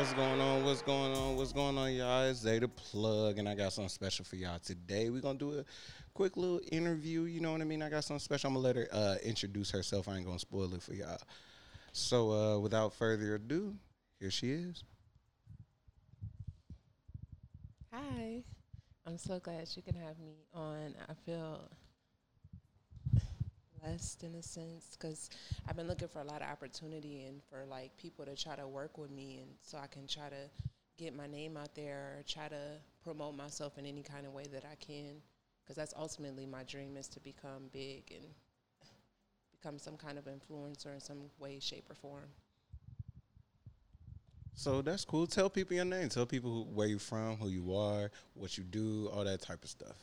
What's going on? What's going on? What's going on, y'all? It's Zay Plug, and I got something special for y'all today. We're gonna do a quick little interview. You know what I mean? I got something special. I'm gonna let her uh, introduce herself. I ain't gonna spoil it for y'all. So, uh, without further ado, here she is. Hi. I'm so glad you can have me on. I feel blessed in a sense because I've been looking for a lot of opportunity and for like people to try to work with me and so I can try to get my name out there or try to promote myself in any kind of way that I can because that's ultimately my dream is to become big and become some kind of influencer in some way, shape, or form. So that's cool. Tell people your name. Tell people who, where you're from, who you are, what you do, all that type of stuff.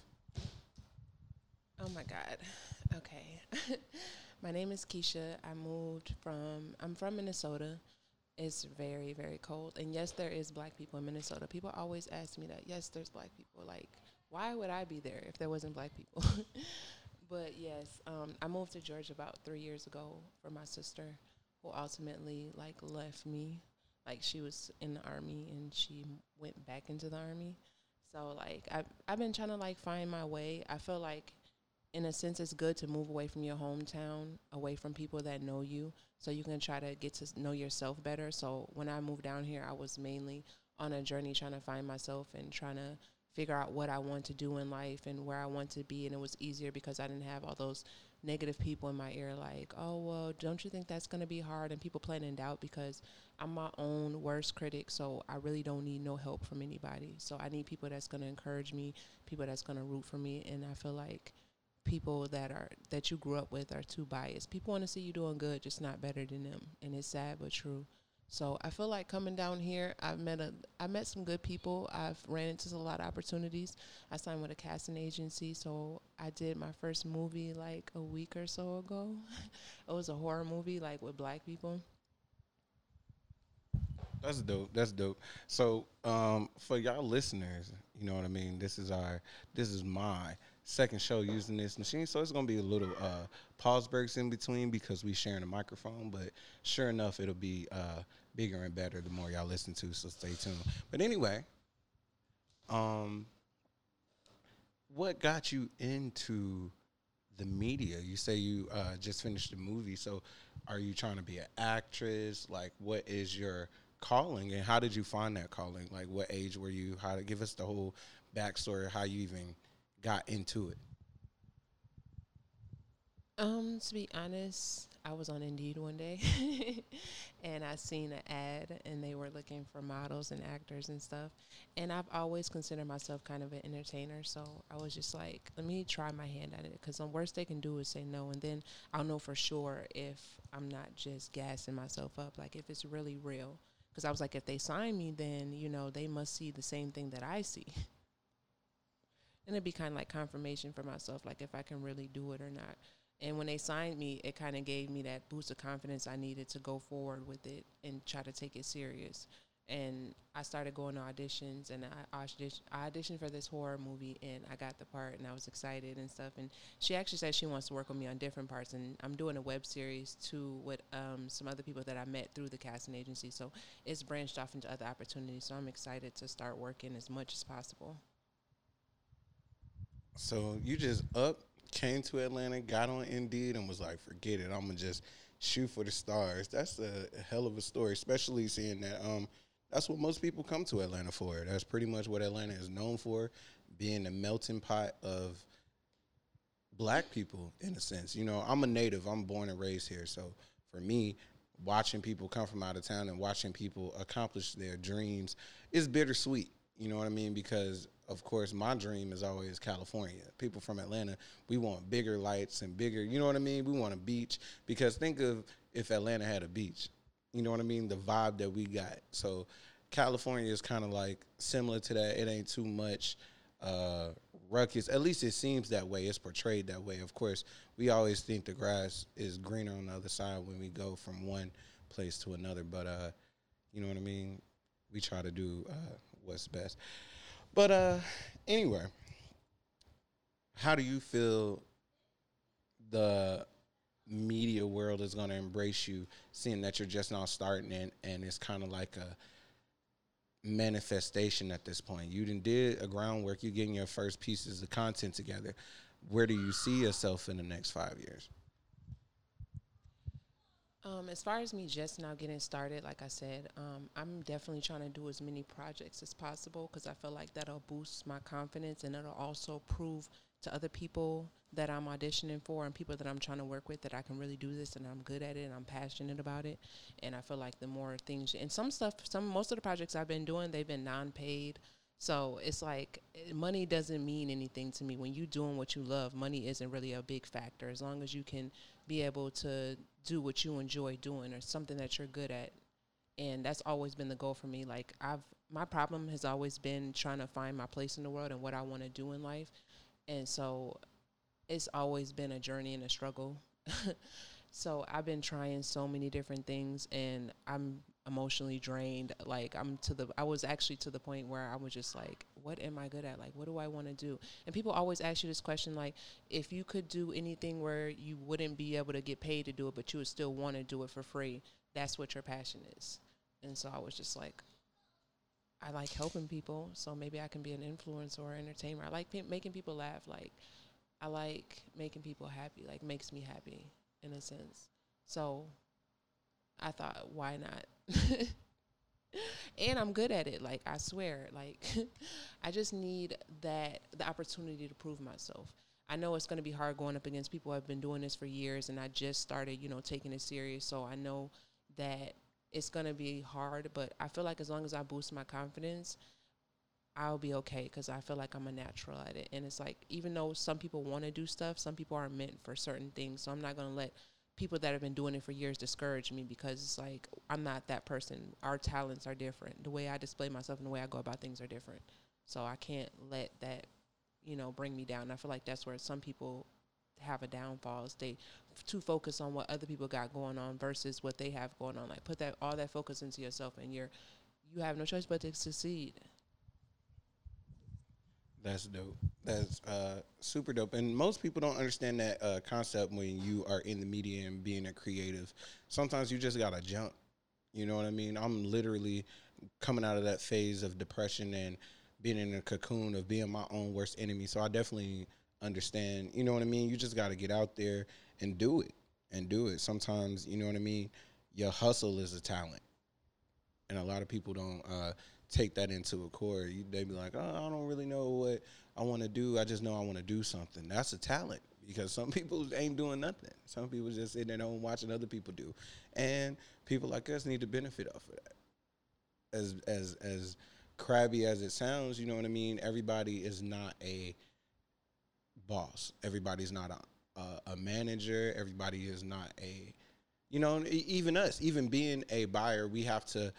Oh my God. Okay. my name is Keisha. I moved from, I'm from Minnesota. It's very, very cold. And yes, there is black people in Minnesota. People always ask me that. Yes, there's black people. Like, why would I be there if there wasn't black people? but yes, um, I moved to Georgia about three years ago for my sister, who ultimately like left me like she was in the army and she went back into the army. So like I've I've been trying to like find my way. I feel like in a sense it's good to move away from your hometown, away from people that know you, so you can try to get to know yourself better. So when I moved down here, I was mainly on a journey trying to find myself and trying to figure out what I want to do in life and where I want to be and it was easier because I didn't have all those negative people in my ear like, "Oh, well, don't you think that's going to be hard?" and people playing in doubt because I'm my own worst critic, so I really don't need no help from anybody. So I need people that's going to encourage me, people that's going to root for me, and I feel like people that are that you grew up with are too biased. People want to see you doing good, just not better than them, and it's sad but true. So I feel like coming down here, I've met a, I met some good people. I've ran into a lot of opportunities. I signed with a casting agency, so I did my first movie like a week or so ago. it was a horror movie, like with black people. That's dope. That's dope. So, um, for y'all listeners, you know what I mean. This is our, this is my second show using this machine, so it's gonna be a little uh, pause breaks in between because we sharing a microphone. But sure enough, it'll be uh, bigger and better the more y'all listen to. So stay tuned. But anyway, um, what got you into the media? You say you uh, just finished a movie, so are you trying to be an actress? Like, what is your calling, and how did you find that calling? Like, what age were you? How to give us the whole backstory? How you even got into it? Um, to be honest, I was on Indeed one day and I seen an ad and they were looking for models and actors and stuff. And I've always considered myself kind of an entertainer, so I was just like, let me try my hand at it because the worst they can do is say no, and then I'll know for sure if I'm not just gassing myself up, like if it's really real. Because I was like, if they sign me, then you know they must see the same thing that I see. and it'd be kind of like confirmation for myself, like if I can really do it or not. And when they signed me, it kind of gave me that boost of confidence I needed to go forward with it and try to take it serious. And I started going to auditions, and I auditioned, I auditioned for this horror movie, and I got the part, and I was excited and stuff. And she actually said she wants to work with me on different parts, and I'm doing a web series too with um, some other people that I met through the casting agency. So it's branched off into other opportunities. So I'm excited to start working as much as possible. So you just up, came to Atlanta, got on Indeed, and was like, "Forget it, I'm gonna just shoot for the stars." That's a hell of a story, especially seeing that um, that's what most people come to Atlanta for. That's pretty much what Atlanta is known for, being a melting pot of black people in a sense. You know, I'm a native. I'm born and raised here, so for me, watching people come from out of town and watching people accomplish their dreams is bittersweet. You know what I mean? Because of course, my dream is always California. People from Atlanta, we want bigger lights and bigger, you know what I mean? We want a beach because think of if Atlanta had a beach. You know what I mean? The vibe that we got. So California is kind of like similar to that. It ain't too much uh, ruckus. At least it seems that way. It's portrayed that way. Of course, we always think the grass is greener on the other side when we go from one place to another. But uh, you know what I mean? We try to do uh, what's best. But uh, anyway, how do you feel the media world is going to embrace you, seeing that you're just now starting and, and it's kind of like a manifestation at this point. You didn't did a groundwork. You're getting your first pieces of content together. Where do you see yourself in the next five years? Um, as far as me just now getting started, like I said, um, I'm definitely trying to do as many projects as possible because I feel like that'll boost my confidence and it'll also prove to other people that I'm auditioning for and people that I'm trying to work with that I can really do this and I'm good at it and I'm passionate about it. And I feel like the more things and some stuff, some most of the projects I've been doing, they've been non-paid. So it's like money doesn't mean anything to me. When you're doing what you love, money isn't really a big factor. As long as you can be able to do what you enjoy doing or something that you're good at. And that's always been the goal for me. Like I've my problem has always been trying to find my place in the world and what I want to do in life. And so it's always been a journey and a struggle. so I've been trying so many different things and I'm emotionally drained. Like I'm to the I was actually to the point where I was just like, what am I good at? Like what do I want to do? And people always ask you this question like if you could do anything where you wouldn't be able to get paid to do it but you would still want to do it for free, that's what your passion is. And so I was just like I like helping people, so maybe I can be an influencer or entertainer. I like making people laugh. Like I like making people happy. Like makes me happy in a sense. So I thought, why not? and I'm good at it. Like I swear, like I just need that the opportunity to prove myself. I know it's going to be hard going up against people who have been doing this for years, and I just started, you know, taking it serious. So I know that it's going to be hard, but I feel like as long as I boost my confidence, I'll be okay because I feel like I'm a natural at it. And it's like, even though some people want to do stuff, some people are meant for certain things. So I'm not going to let people that have been doing it for years discourage me because it's like I'm not that person. Our talents are different. The way I display myself and the way I go about things are different. So I can't let that, you know, bring me down. I feel like that's where some people have a downfall. Is they f- too focused on what other people got going on versus what they have going on. Like put that all that focus into yourself, and you're you have no choice but to succeed. That's dope. That's uh, super dope. And most people don't understand that uh, concept when you are in the media and being a creative. Sometimes you just gotta jump. You know what I mean? I'm literally coming out of that phase of depression and being in a cocoon of being my own worst enemy. So I definitely understand. You know what I mean? You just gotta get out there and do it and do it. Sometimes you know what I mean. Your hustle is a talent, and a lot of people don't. Uh, take that into a core. They be like, oh, I don't really know what I want to do. I just know I want to do something. That's a talent because some people ain't doing nothing. Some people just sitting at home watching other people do, and people like us need to benefit off of that. As as as crabby as it sounds, you know what I mean. Everybody is not a boss. Everybody's not a a, a manager. Everybody is not a, you know, even us, even being a buyer, we have to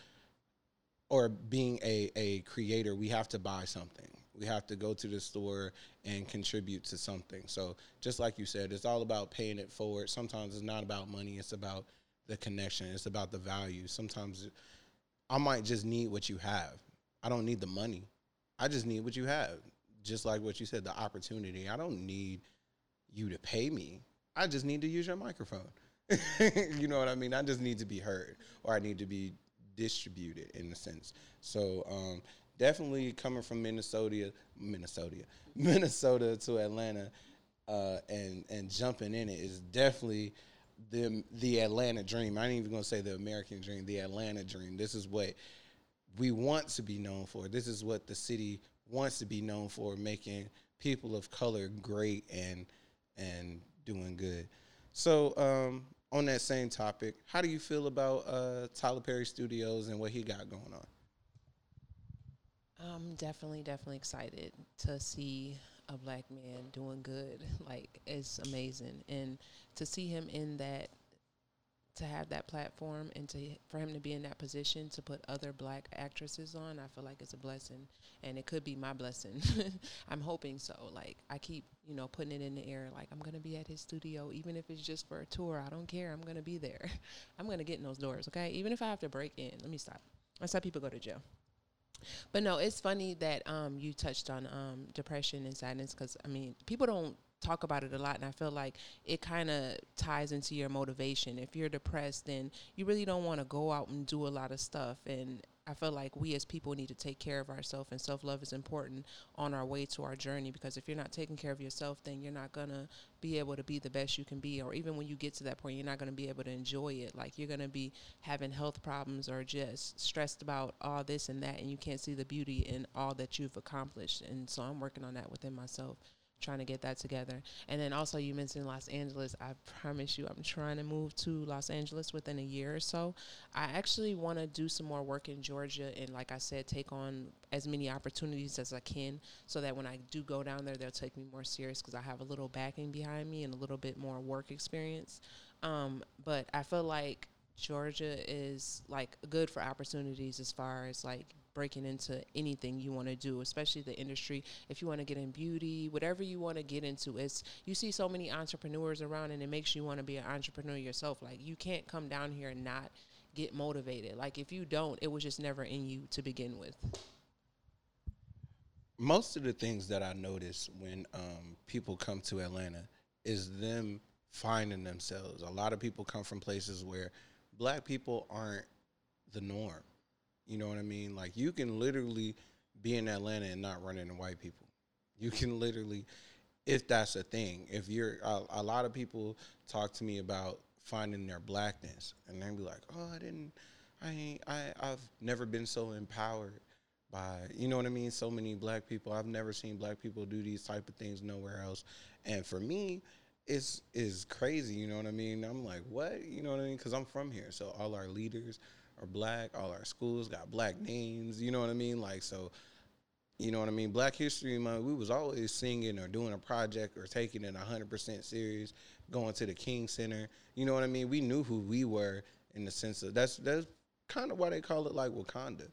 or being a, a creator, we have to buy something. We have to go to the store and contribute to something. So just like you said, it's all about paying it forward. Sometimes it's not about money, it's about the connection, it's about the value. Sometimes I might just need what you have. I don't need the money. I just need what you have. Just like what you said, the opportunity. I don't need you to pay me. I just need to use your microphone. you know what I mean? I just need to be heard or I need to be distributed in a sense. So um, definitely coming from Minnesota, Minnesota, Minnesota to Atlanta, uh, and and jumping in it is definitely the the Atlanta dream. I ain't even gonna say the American dream, the Atlanta dream. This is what we want to be known for. This is what the city wants to be known for, making people of color great and and doing good. So um, on that same topic, how do you feel about uh, Tyler Perry Studios and what he got going on? I'm definitely, definitely excited to see a black man doing good. Like it's amazing, and to see him in that, to have that platform, and to for him to be in that position to put other black actresses on, I feel like it's a blessing, and it could be my blessing. I'm hoping so. Like I keep, you know, putting it in the air. Like I'm gonna be at his studio, even if it's just for a tour. I don't care. I'm gonna be there. I'm gonna get in those doors. Okay, even if I have to break in. Let me stop. That's how people go to jail. But no, it's funny that um, you touched on um, depression and sadness because I mean, people don't talk about it a lot, and I feel like it kind of ties into your motivation. If you're depressed, then you really don't want to go out and do a lot of stuff. And I feel like we as people need to take care of ourselves, and self love is important on our way to our journey. Because if you're not taking care of yourself, then you're not gonna be able to be the best you can be, or even when you get to that point, you're not gonna be able to enjoy it. Like you're gonna be having health problems or just stressed about all this and that, and you can't see the beauty in all that you've accomplished. And so I'm working on that within myself trying to get that together. And then also you mentioned Los Angeles. I promise you I'm trying to move to Los Angeles within a year or so. I actually want to do some more work in Georgia and like I said take on as many opportunities as I can so that when I do go down there they'll take me more serious cuz I have a little backing behind me and a little bit more work experience. Um, but I feel like Georgia is like good for opportunities as far as like breaking into anything you want to do, especially the industry. If you want to get in beauty, whatever you want to get into, it's you see so many entrepreneurs around, and it makes you want to be an entrepreneur yourself. Like you can't come down here and not get motivated. Like if you don't, it was just never in you to begin with. Most of the things that I notice when um, people come to Atlanta is them finding themselves. A lot of people come from places where black people aren't the norm. You know what I mean? Like you can literally be in Atlanta and not run into white people. You can literally, if that's a thing. If you're a, a lot of people talk to me about finding their blackness, and they be like, "Oh, I didn't, I ain't, I, I've never been so empowered." by you know what I mean. So many black people. I've never seen black people do these type of things nowhere else. And for me, it's is crazy. You know what I mean. I'm like, what? You know what I mean? Because I'm from here. So all our leaders, are black. All our schools got black names. You know what I mean? Like so. You know what I mean? Black History Month, we was always singing or doing a project or taking it 100% serious, going to the King Center. You know what I mean? We knew who we were in the sense of that's that's kind of why they call it like Wakanda.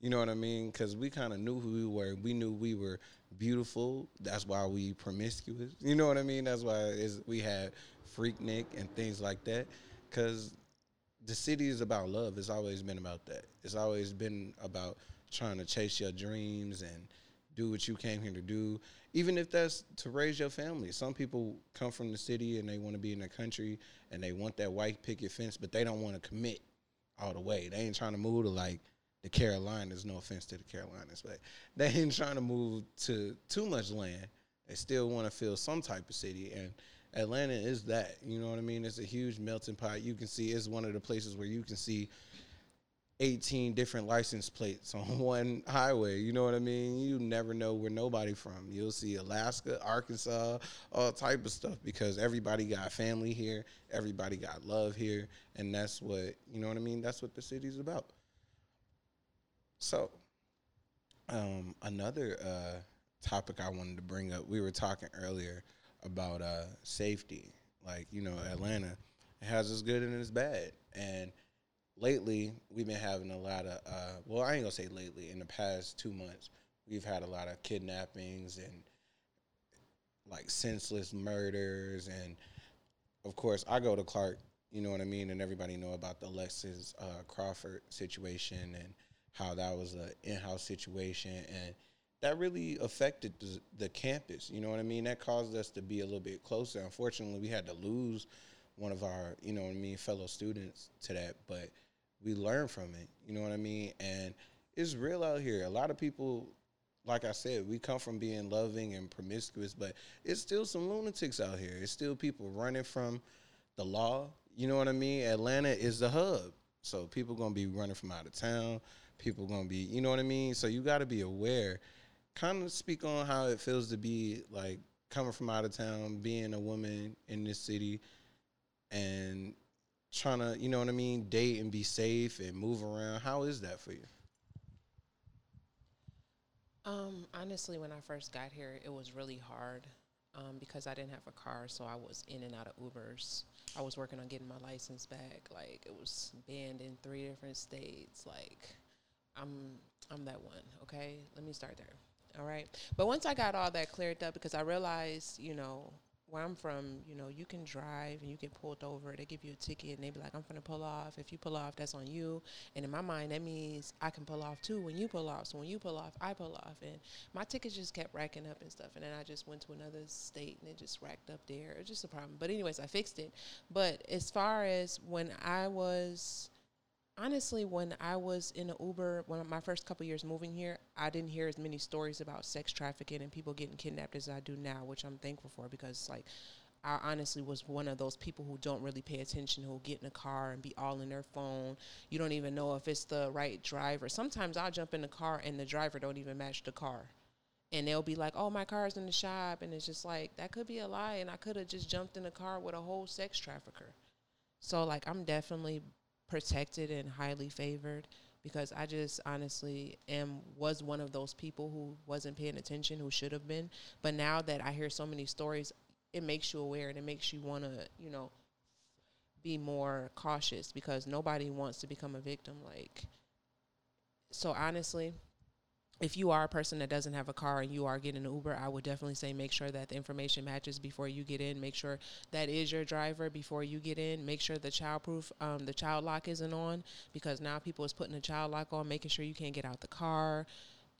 You know what I mean? Because we kind of knew who we were. We knew we were beautiful. That's why we promiscuous. You know what I mean? That's why we had Freaknik and things like that. Because the city is about love. It's always been about that. It's always been about trying to chase your dreams and do what you came here to do, even if that's to raise your family. Some people come from the city and they want to be in the country and they want that white picket fence, but they don't want to commit all the way. They ain't trying to move to like the Carolinas. No offense to the Carolinas, but they ain't trying to move to too much land. They still want to feel some type of city and Atlanta is that. You know what I mean? It's a huge melting pot. You can see it's one of the places where you can see 18 different license plates on one highway. You know what I mean? You never know where nobody from. You'll see Alaska, Arkansas, all type of stuff because everybody got family here, everybody got love here, and that's what, you know what I mean? That's what the city's about. So, um, another uh, topic I wanted to bring up, we were talking earlier about uh, safety. Like you know, Atlanta it has its good and its bad. And lately, we've been having a lot of uh, well, I ain't gonna say lately. In the past two months, we've had a lot of kidnappings and like senseless murders. And of course, I go to Clark. You know what I mean, and everybody know about the Alexis uh, Crawford situation and how that was an in-house situation and that really affected the, the, campus. You know what I mean? That caused us to be a little bit closer. Unfortunately, we had to lose one of our, you know what I mean, fellow students to that, but we learned from it. You know what I mean? And it's real out here. A lot of people, like I said, we come from being loving and promiscuous, but it's still some lunatics out here. It's still people running from the law. You know what I mean? Atlanta is the hub. So people gonna be running from out of town. People gonna be, you know what I mean? So you gotta be aware kind of speak on how it feels to be like coming from out of town, being a woman in this city, and trying to, you know what I mean, date and be safe and move around. How is that for you? Um, honestly, when I first got here, it was really hard um, because I didn't have a car, so I was in and out of Ubers. I was working on getting my license back. Like it was banned in three different states. Like I'm, I'm that one. Okay, let me start there. All right. But once I got all that cleared up, because I realized, you know, where I'm from, you know, you can drive and you get pulled over. They give you a ticket and they be like, I'm going to pull off. If you pull off, that's on you. And in my mind, that means I can pull off too when you pull off. So when you pull off, I pull off. And my tickets just kept racking up and stuff. And then I just went to another state and it just racked up there. It was just a problem. But, anyways, I fixed it. But as far as when I was honestly, when I was in an Uber, when my first couple years moving here, I didn't hear as many stories about sex trafficking and people getting kidnapped as I do now, which I'm thankful for because like I honestly was one of those people who don't really pay attention, who'll get in a car and be all in their phone. You don't even know if it's the right driver. Sometimes I'll jump in the car and the driver don't even match the car. And they'll be like, "Oh, my car's in the shop," and it's just like that could be a lie, and I could have just jumped in a car with a whole sex trafficker. So like, I'm definitely protected and highly favored because I just honestly am was one of those people who wasn't paying attention who should have been. But now that I hear so many stories, it makes you aware and it makes you want to, you know, be more cautious because nobody wants to become a victim like so honestly, if you are a person that doesn't have a car and you are getting an Uber, I would definitely say make sure that the information matches before you get in. Make sure that is your driver before you get in. Make sure the child proof, um, the child lock isn't on because now people is putting the child lock on, making sure you can't get out the car.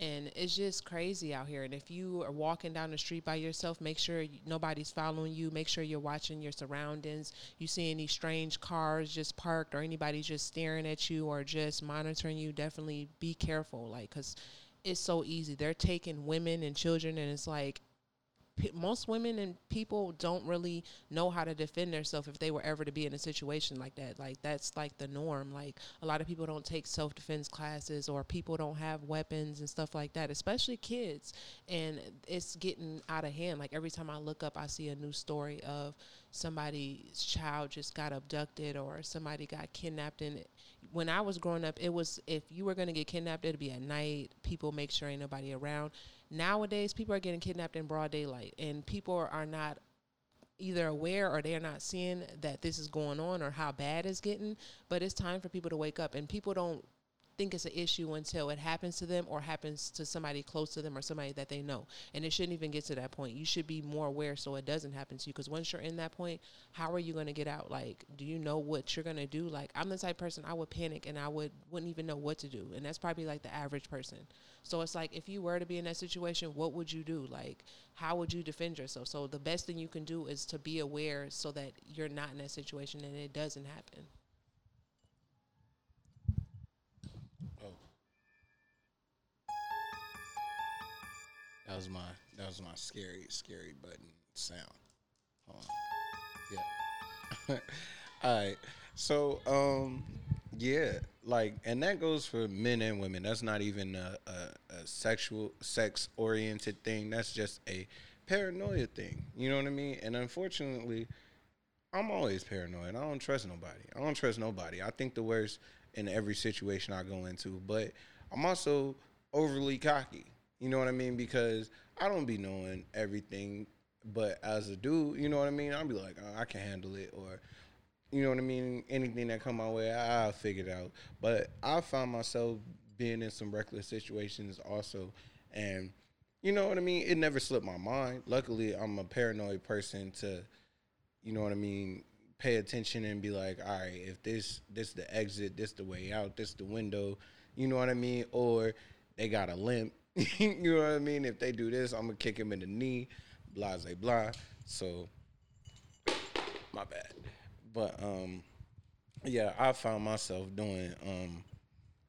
And it's just crazy out here. And if you are walking down the street by yourself, make sure nobody's following you. Make sure you're watching your surroundings. You see any strange cars just parked or anybody just staring at you or just monitoring you, definitely be careful. Like, because it's so easy. They're taking women and children, and it's like most women and people don't really know how to defend themselves if they were ever to be in a situation like that. Like that's like the norm. Like a lot of people don't take self defense classes, or people don't have weapons and stuff like that, especially kids. And it's getting out of hand. Like every time I look up, I see a new story of somebody's child just got abducted or somebody got kidnapped and when I was growing up, it was if you were gonna get kidnapped, it'd be at night. People make sure ain't nobody around. Nowadays, people are getting kidnapped in broad daylight, and people are not either aware or they're not seeing that this is going on or how bad it's getting. But it's time for people to wake up, and people don't think it's an issue until it happens to them or happens to somebody close to them or somebody that they know. And it shouldn't even get to that point. You should be more aware so it doesn't happen to you. Because once you're in that point, how are you going to get out? Like, do you know what you're going to do? Like, I'm the type person I would panic and I would wouldn't even know what to do. And that's probably like the average person. So it's like if you were to be in that situation, what would you do? Like, how would you defend yourself? So the best thing you can do is to be aware so that you're not in that situation and it doesn't happen. That was my that was my scary scary button sound. Hold on. Yeah. All right. So um yeah, like and that goes for men and women. That's not even a, a, a sexual sex oriented thing. That's just a paranoia thing. You know what I mean? And unfortunately, I'm always paranoid. I don't trust nobody. I don't trust nobody. I think the worst in every situation I go into, but I'm also overly cocky. You know what I mean? Because I don't be knowing everything, but as a dude, you know what I mean? I'll be like, oh, I can handle it, or you know what I mean? Anything that come my way, I'll figure it out. But I found myself being in some reckless situations also, and you know what I mean? It never slipped my mind. Luckily, I'm a paranoid person to, you know what I mean? Pay attention and be like, all right, if this this the exit, this the way out, this the window, you know what I mean? Or they got a limp, you know what I mean? If they do this, I'm gonna kick him in the knee, blah blah blah. So, my bad. But um, yeah, I found myself doing um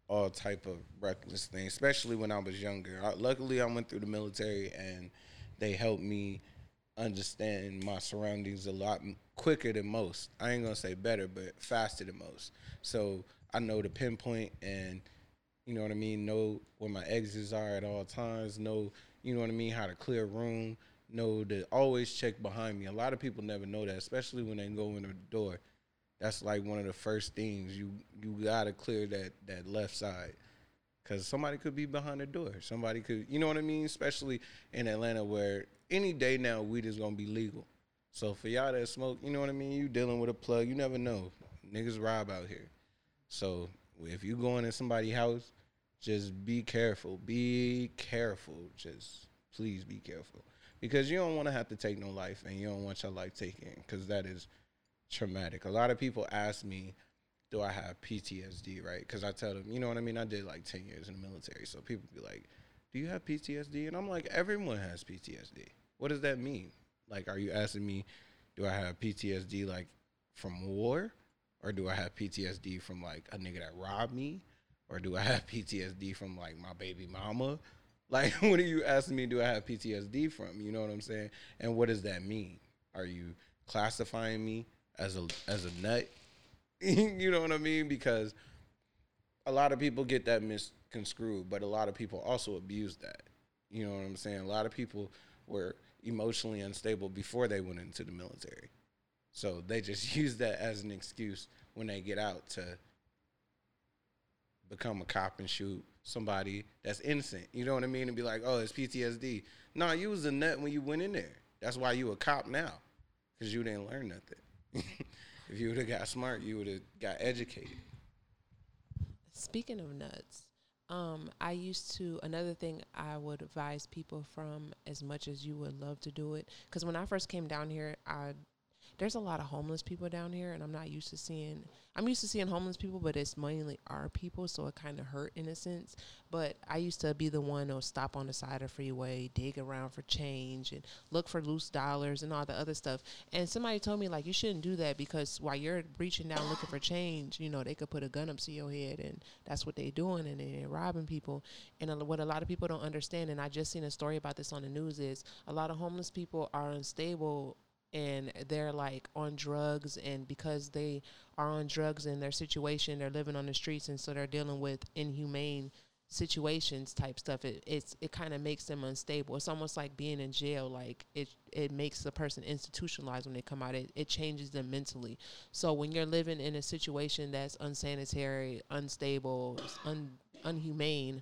all type of reckless things, especially when I was younger. I, luckily, I went through the military and they helped me understand my surroundings a lot quicker than most. I ain't gonna say better, but faster than most. So I know to pinpoint and you know what I mean? Know where my exits are at all times. Know, you know what I mean, how to clear room. Know to always check behind me. A lot of people never know that, especially when they go in the door. That's like one of the first things you you gotta clear that that left side, because somebody could be behind the door. Somebody could, you know what I mean? Especially in Atlanta, where any day now weed is gonna be legal. So for y'all that smoke, you know what I mean? You dealing with a plug, you never know. Niggas rob out here. So if you going in somebody's house, just be careful. Be careful. Just please be careful because you don't want to have to take no life, and you don't want your life taken because that is traumatic. A lot of people ask me, "Do I have PTSD?" Right? Because I tell them, you know what I mean. I did like ten years in the military, so people be like, "Do you have PTSD?" And I'm like, "Everyone has PTSD." What does that mean? Like, are you asking me, do I have PTSD like from war? Or do I have PTSD from like a nigga that robbed me, or do I have PTSD from like my baby mama? Like, what are you asking me? Do I have PTSD from? You know what I'm saying? And what does that mean? Are you classifying me as a as a nut? you know what I mean? Because a lot of people get that misconstrued, but a lot of people also abuse that. You know what I'm saying? A lot of people were emotionally unstable before they went into the military. So they just use that as an excuse when they get out to become a cop and shoot somebody that's innocent. You know what I mean? And be like, oh, it's PTSD. No, you was a nut when you went in there. That's why you a cop now, because you didn't learn nothing. if you would have got smart, you would have got educated. Speaking of nuts, um, I used to another thing I would advise people from as much as you would love to do it. Because when I first came down here, I there's a lot of homeless people down here, and I'm not used to seeing. I'm used to seeing homeless people, but it's mainly our people, so it kind of hurt in a sense. But I used to be the one who'll stop on the side of the freeway, dig around for change, and look for loose dollars and all the other stuff. And somebody told me like you shouldn't do that because while you're reaching down looking for change, you know they could put a gun up to your head, and that's what they're doing, and they're robbing people. And what a lot of people don't understand, and I just seen a story about this on the news, is a lot of homeless people are unstable and they're like on drugs and because they are on drugs and their situation they're living on the streets and so they're dealing with inhumane situations type stuff it it's it kind of makes them unstable. It's almost like being in jail like it it makes the person institutionalized when they come out. It, it changes them mentally. So when you're living in a situation that's unsanitary unstable un, unhumane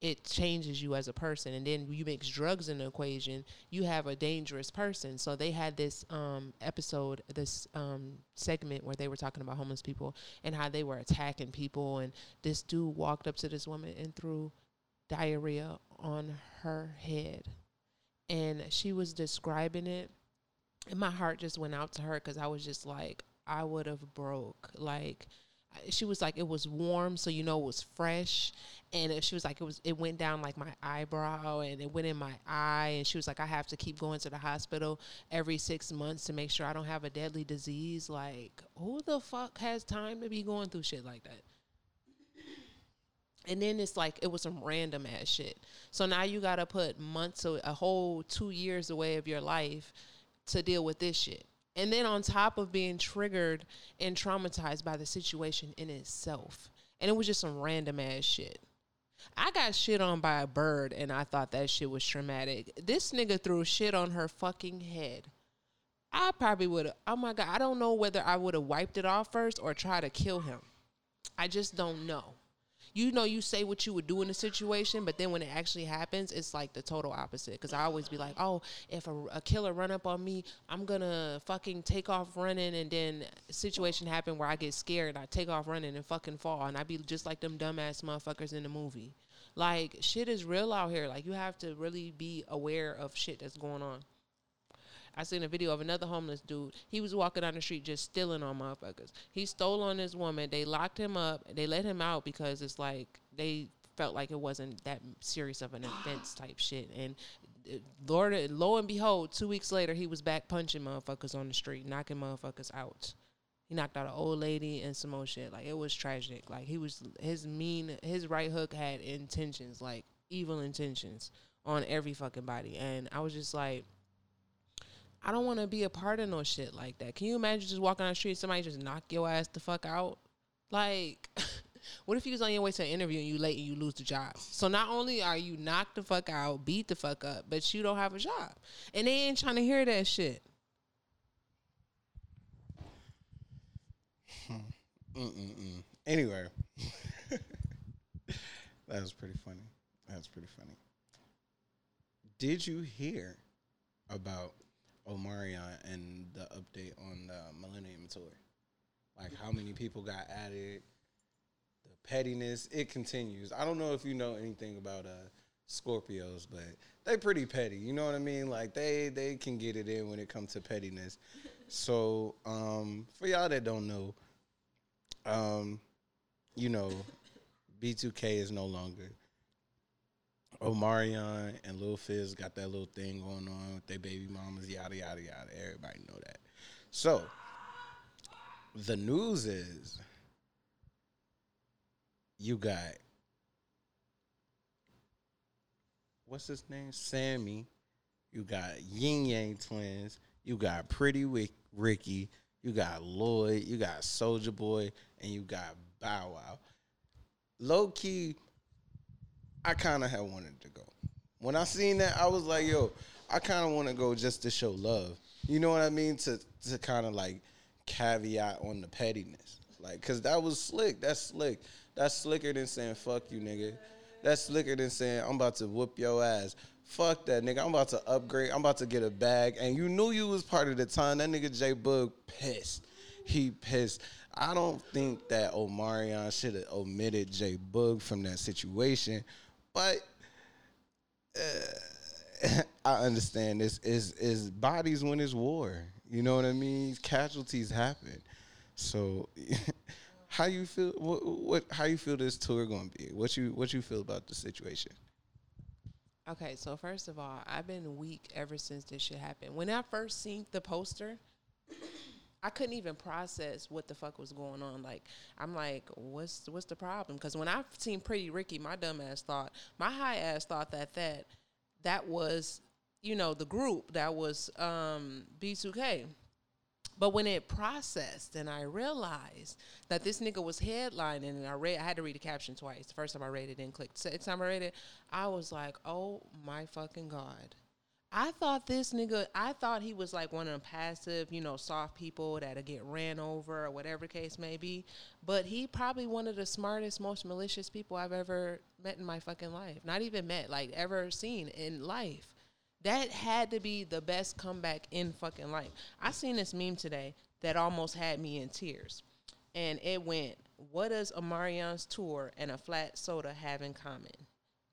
it changes you as a person. And then you mix drugs in the equation you have a dangerous person. So they had this um, episode this um, segment where they were talking about homeless people and how they were attacking people. And this dude walked up to this woman and threw diarrhea on her head. And she was describing it. And my heart just went out to her because i was just like i would have broke. Like she was like it was warm so you know it was fresh. And she was like it was it went down like my eyebrow and it went in my eye. And she was like i have to keep going to the hospital every six months to make sure i don't have a deadly disease. Like who the fuck has time to be going through shit like that? And then it's like it was some random ass shit. So now you gotta put months a whole two years away of your life to deal with this shit and then on top of being triggered and traumatized by the situation in itself. And it was just some random ass shit. I got shit on by a bird and I thought that shit was traumatic. This nigga threw shit on her fucking head. I probably would have, oh my God, I don't know whether I would have wiped it off first or try to kill him. I just don't know you know you say what you would do in a situation, but then when it actually happens, it's like the total opposite. Because I always be like, oh, if a, a, killer run up on me, I'm gonna fucking take off running, and then situation happen where I get scared, I take off running and fucking fall, and I be just like them dumbass motherfuckers in the movie. Like shit is real out here. Like you have to really be aware of shit that's going on. I seen a video of another homeless dude. He was walking down the street just stealing on motherfuckers. He stole on this woman. They locked him up. They let him out because it's like they felt like it wasn't that serious of an offense type shit. And uh, Lord, lo and behold, two weeks later, he was back punching motherfuckers on the street, knocking motherfuckers out. He knocked out an old lady and some more shit. Like it was tragic. Like he was his mean, his right hook had intentions, like evil intentions on every fucking body. And I was just like, I don't want to be a part of no shit like that. Can you imagine just walking on the street, somebody just knock your ass the fuck out? Like, what if you was on your way to an interview and you late and you lose the job? So not only are you knocked the fuck out, beat the fuck up, but you don't have a job, and they ain't trying to hear that shit. Hmm. Mm-mm-mm. Anyway, that was pretty funny. That's pretty funny. Did you hear about Omarion and the update on the Millennium Tour. Like how many people got added, the pettiness, it continues. I don't know if you know anything about uh Scorpios, but they pretty petty. You know what I mean? Like they they can get it in when it comes to pettiness. so um for y'all that don't know, um, you know, B2K is no longer Omarion and Lil Fizz got that little thing going on with their baby mamas, yada yada yada. Everybody know that. So the news is you got what's his name? Sammie. You got Ying Yang twins. You got Pretty Wick, Ricky. You got Lloyd. You got Soulja Boy, and you got Bow Wow. Low key, I kind of had wanted to go. When I seen that, I was like, yo, I kind of want to go just to show love. You know what I mean? To to kind of like caveat on the pettiness, like, cause that was slick. That's slick. That's slicker than saying fuck you, nigga. That's slicker than saying I'm about to whoop your ass. Fuck that nigga. I'm about to upgrade. I'm about to get a bag. And you knew you was part of the time. That nigga J Boog pissed. He pissed. I don't think that Omarion should have omitted J Boog from that situation, but uh, I understand this is is bodies when it's war. You know what I mean? Casualties happen. So, how you feel? What, what? How you feel this tour going to be? What you What you feel about the situation? Okay, so first of all, I've been weak ever since this shit happened. When I first seen the poster, I couldn't even process what the fuck was going on. Like, I'm like, what's what's the problem? Because when I seen Pretty Ricky, my dumb ass thought, my high ass thought that that that was, you know, the group that was um, B2K. But when it processed and I realized that this nigga was headlining and I read I had to read the caption twice. The first time I read it and clicked. Second time I read it, I was like, oh my fucking God. I thought this nigga, I thought he was like one of them passive, you know, soft people that'll get ran over or whatever case may be. But he probably one of the smartest, most malicious people I've ever met in my fucking life. Not even met, like ever seen in life. That had to be the best comeback in fucking life. I seen this meme today that almost had me in tears. And it went, What does Omarion's tour and a flat soda have in common?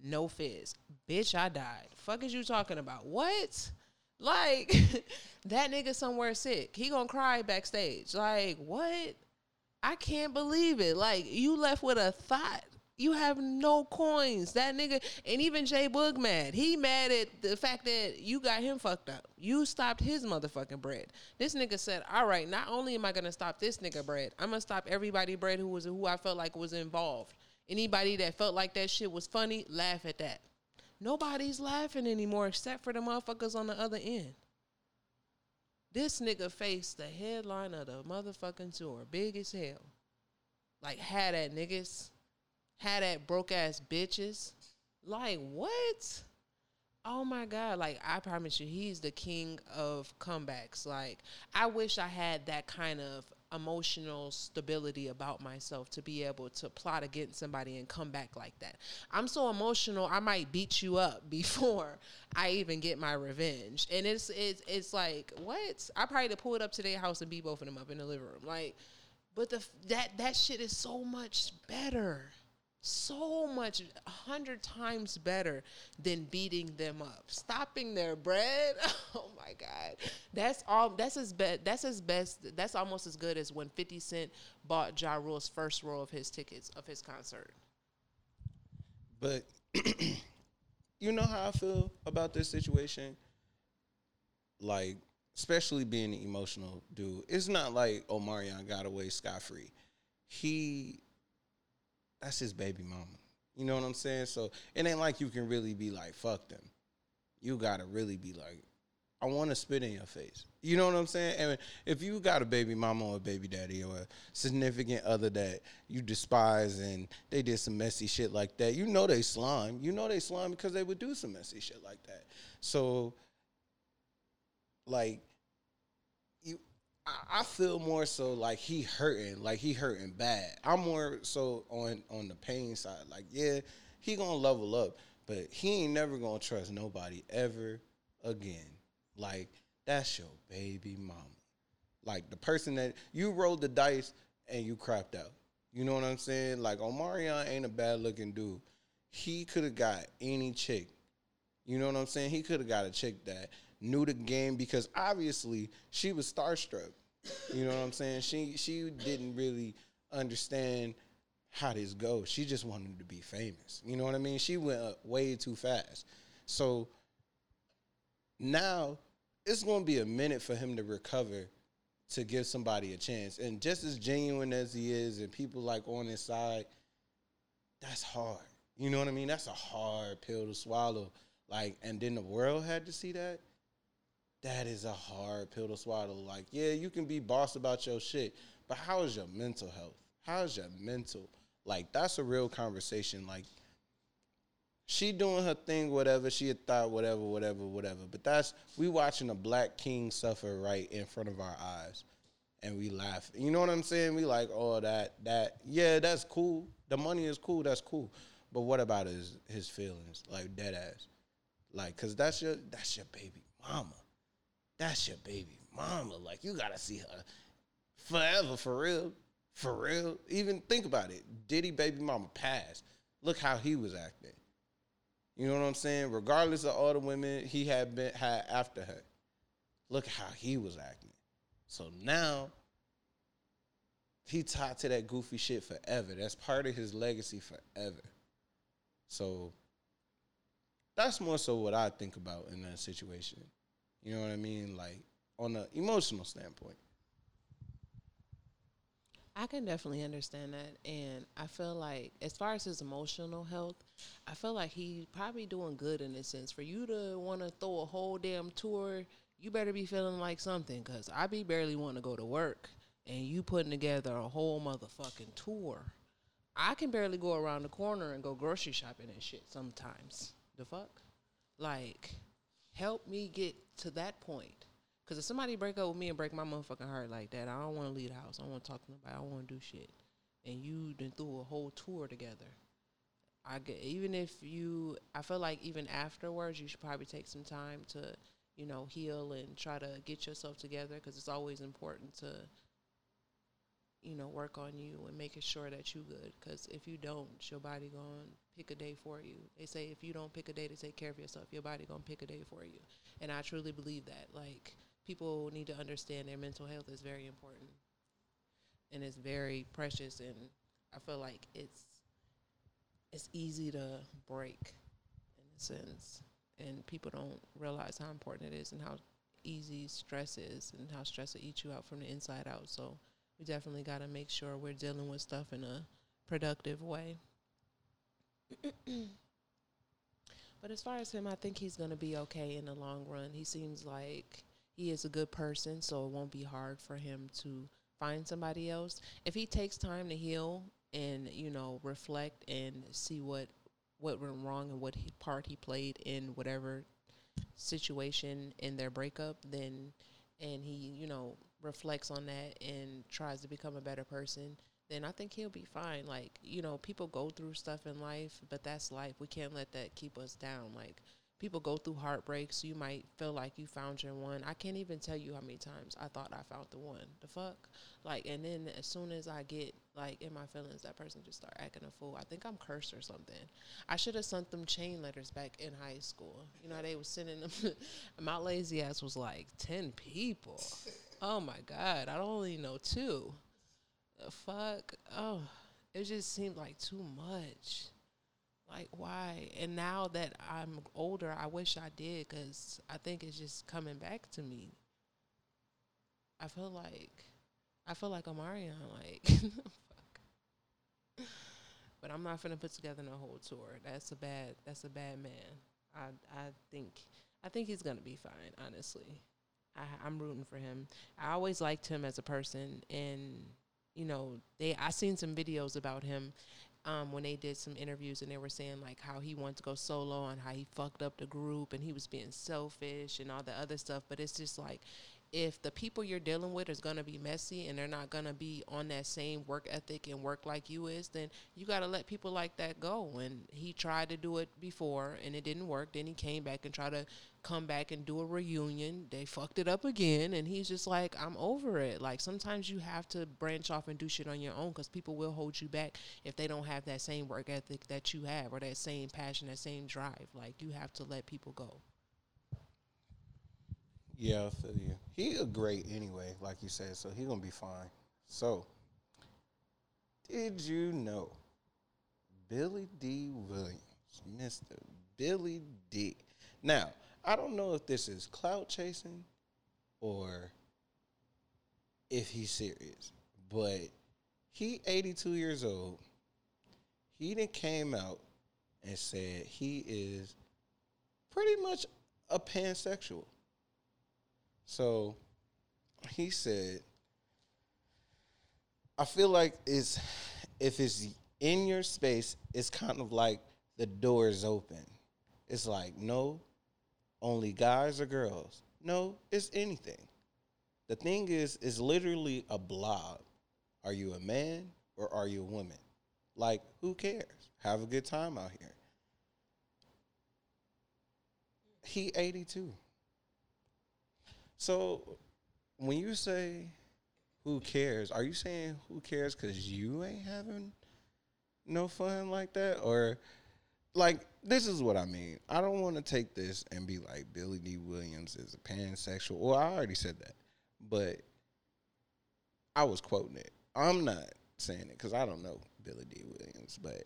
No fizz. Bitch, I died. Fuck is you talking about? What? Like, that nigga somewhere sick. He gonna cry backstage. Like, what? I can't believe it. Like, you left with a thought you have no coins. That nigga, and even J Boog mad. He mad at the fact that you got him fucked up. You stopped his motherfucking bread. This nigga said, "All right, not only am I gonna stop this nigga bread, I'm gonna stop everybody bread who was who I felt like was involved. Anybody that felt like that shit was funny, laugh at that. Nobody's laughing anymore except for the motherfuckers on the other end." This nigga faced the headline of the motherfucking tour, big as hell. Like had that niggas had that broke ass bitches. Like what? Oh my god! Like I promise you, he's the king of comebacks. Like I wish I had that kind of emotional stability about myself to be able to plot against somebody and come back like that. I'm so emotional, I might beat you up before I even get my revenge. And it's it's it's like what? I probably to pull it up to their house and beat both of them up in the living room. Like, but the that that shit is so much better so much a hundred times better than beating them up. Stopping their bread? Oh my god. That's all that's as best that's as best that's almost as good as when 50 cent bought ja rule's first row of his tickets of his concert. But you know how i feel about this situation? Like especially being an emotional dude. It's not like omarion got away scot-free. He that's his baby mama. You know what I'm saying? So it ain't like you can really be like, fuck them. You gotta really be like, I want to spit in your face. You know what I'm saying? And if you got a baby mama or a baby daddy or a significant other that you despise and they did some messy shit like that, you know they slime. You know they slime because they would do some messy shit like that. So, like, I, feel more so like he hurting, like he hurting bad. I'm more so on on the pain side. Like, yeah, he gonna level up, but he ain't never gonna trust nobody ever again. Like, that's your baby mama. Like the person that you rolled the dice and you crapped out. You know what I'm saying? Like Omarion ain't a bad looking dude. He could have got any chick. You know what I'm saying? He could have got a chick that knew the game because obviously she was starstruck. You know what I'm saying? She she didn't really understand how this goes. She just wanted to be famous. You know what I mean? She went way too fast. So now it's going to be a minute for him to recover to give somebody a chance. And just as genuine as he is, and people like on his side, that's hard. You know what I mean? That's a hard pill to swallow. Like, and then the world had to see that. That is a hard pill to swallow. Like, yeah, you can be boss about your shit, but how is your mental health? How is your mental? Like, that's a real conversation. Like, she doing her thing, whatever. She had thought, whatever, whatever, whatever. But that's we watching a black king suffer right in front of our eyes, and we laugh. You know what I'm saying? We like, oh, that, that, yeah, that's cool. The money is cool. That's cool. But what about his his feelings? Like dead ass. Like, cause that's your that's your baby mama. That's your baby mama. Like you gotta see her forever for real. For real. Even think about it. Diddy baby mama passed. Look how he was acting. You know what I'm saying? Regardless of all the women he had been had after her. Look how he was acting. So now he tied to that goofy shit forever. That's part of his legacy forever. So that's more so what I think about in that situation. You know what I mean? Like on an emotional standpoint. I can definitely understand that. And I feel like, as far as his emotional health, I feel like he probably doing good in a sense. For you to want to throw a whole damn tour, you better be feeling like something. Because I be barely want to go to work. And you putting together a whole motherfucking tour. I can barely go around the corner and go grocery shopping and shit sometimes. The fuck? Like, help me get to that point. Because if somebody break up with me and break my motherfucking heart like that, I don't want to leave the house. I don't want to talk to nobody. I don't want to do shit. And you done threw a whole tour together. I get even if you, I feel like even afterwards, you should probably take some time to, you know, heal and try to get yourself together. Because it's always important to, you know, work on you and making sure that you good. Because if you don't, your body gonna pick a day for you. They say if you don't pick a day to take care of yourself, your body gonna pick a day for you. And I truly believe that. Like people need to understand their mental health is very important and it's very precious and I feel like it's it's easy to break in a sense and people don't realize how important it is and how easy stress is and how stress will eat you out from the inside out. So we definitely got to make sure we're dealing with stuff in a productive way. but as far as him, I think he's going to be okay in the long run. He seems like he is a good person, so it won't be hard for him to find somebody else. If he takes time to heal and, you know, reflect and see what what went wrong and what he, part he played in whatever situation in their breakup, then and he, you know, reflects on that and tries to become a better person, then I think he'll be fine. Like, you know, people go through stuff in life, but that's life. We can't let that keep us down. Like people go through heartbreaks. You might feel like you found your one. I can't even tell you how many times I thought I found the one. The fuck? Like, and then as soon as I get like in my feelings, that person just start acting a fool. I think I'm cursed or something. I should have sent them chain letters back in high school. You know, they was sending them. my lazy ass was like ten people. Oh my god, I don't only know two. The fuck? Oh, it just seemed like too much. Like why? And now that I'm older, I wish I did because I think it's just coming back to me. I feel like, I feel like Omarion, like, fuck. but I'm not gonna put together no whole tour. That's a bad. That's a bad man. I I think I think he's gonna be fine. Honestly, I, I'm rooting for him. I always liked him as a person, and you know, they I seen some videos about him um, when they did some interviews and they were saying like how he wanted to go solo and how he fucked up the group and he was being selfish and all the other stuff. But it's just like if the people you're dealing with is going to be messy and they're not going to be on that same work ethic and work like you is then you got to let people like that go. And he tried to do it before and it didn't work. Then he came back and tried to come back and do a reunion. They fucked it up again and he's just like i'm over it. Like sometimes you have to branch off and do shit on your own because people will hold you back if they don't have that same work ethic that you have or that same passion that same drive. Like you have to let people go Yeah, I feel you. He a great anyway, like you said, so he gonna be fine. So, did you know Billy Dee Williams, Mister Billy Dee Now, I don't know if this is clout chasing or if he's serious. But he 82 years old. He then came out and said he is pretty much a pansexual. So he said, I feel like it's if it's in your space, it's kind of like the door is open. It's like, no, only guys or girls. No, it's anything. The thing is, is literally a blob. Are you a man or are you a woman? Like, who cares? Have a good time out here. He 82. So when you say who cares, are you saying who cares because you ain't having no fun like that? Or like this is what I mean. I don't want to take this and be like Billy Dee Williams is a pansexual. Well, I already said that, but I was quoting it. I'm not saying it because I don't know Billy Dee Williams, but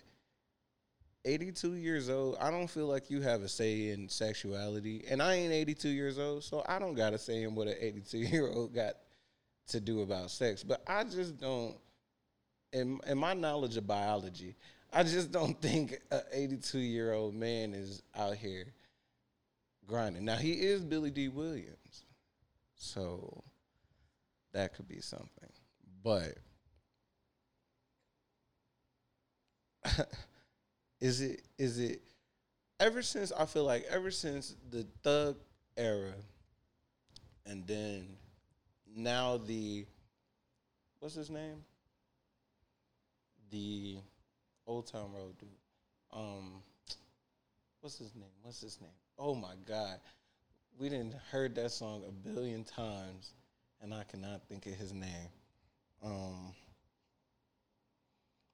82 years old, I don't feel like you have a say in sexuality. And I ain't 82 years old, so I don't got a say in what an 82 year old got to do about sex. But I just don't, in, in my knowledge of biology, I just don't think an 82 year old man is out here grinding. Now, he is Billy Dee Williams, so that could be something. But is it is it ever since I feel like ever since the thug era and then now the what's his name? The Old Town Road dude. Um what's his name? What's his name? Oh my god. We didn't heard that song a billion times and I cannot think of his name. Um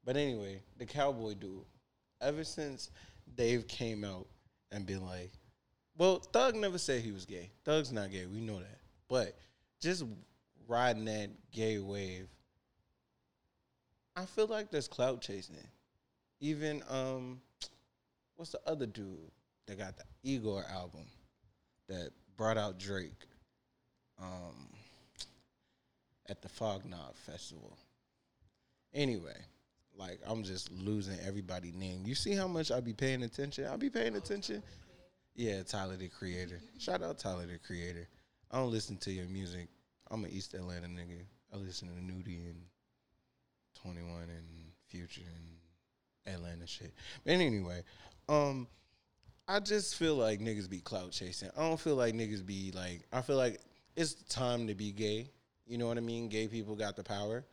but anyway, the cowboy dude ever since Dave came out and been like, well, Thug never said he was gay. Thug's not gay. We know that. But just riding that gay wave, I feel like there's clout chasing. Even um, what's the other dude that got the Igor album that brought out Drake um, at the Fog Festival? Anyway, like I'm just losing everybody name. You see how much I be paying attention? I be paying attention. Yeah, Tyler the Creator. Shout out Tyler the Creator. I don't listen to your music. I'm an East Atlanta nigga. I listen to Nudy and 21 and Future and Atlanta shit. But anyway, um, I just feel like niggas be clout chasing. I don't feel like niggas be like. I feel like it's time to be gay. You know what I mean? Gay people got the power.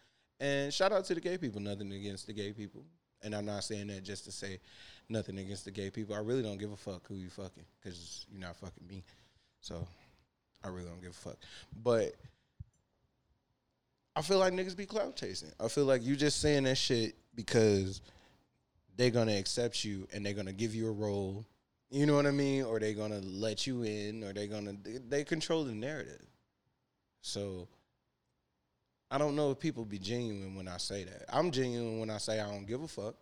And shout out to the gay people. Nothing against the gay people. And I'm not saying that just to say nothing against the gay people. I really don't give a fuck who you fucking because you're not fucking me. So I really don't give a fuck. But I feel like niggas be clout chasing. I feel like you just saying that shit because they're gonna accept you and they're gonna give you a role. You know what I mean? Or they're gonna let you in, or they're gonna they, they control the narrative. So I don't know if people be genuine when I say that. I'm genuine when I say I don't give a fuck.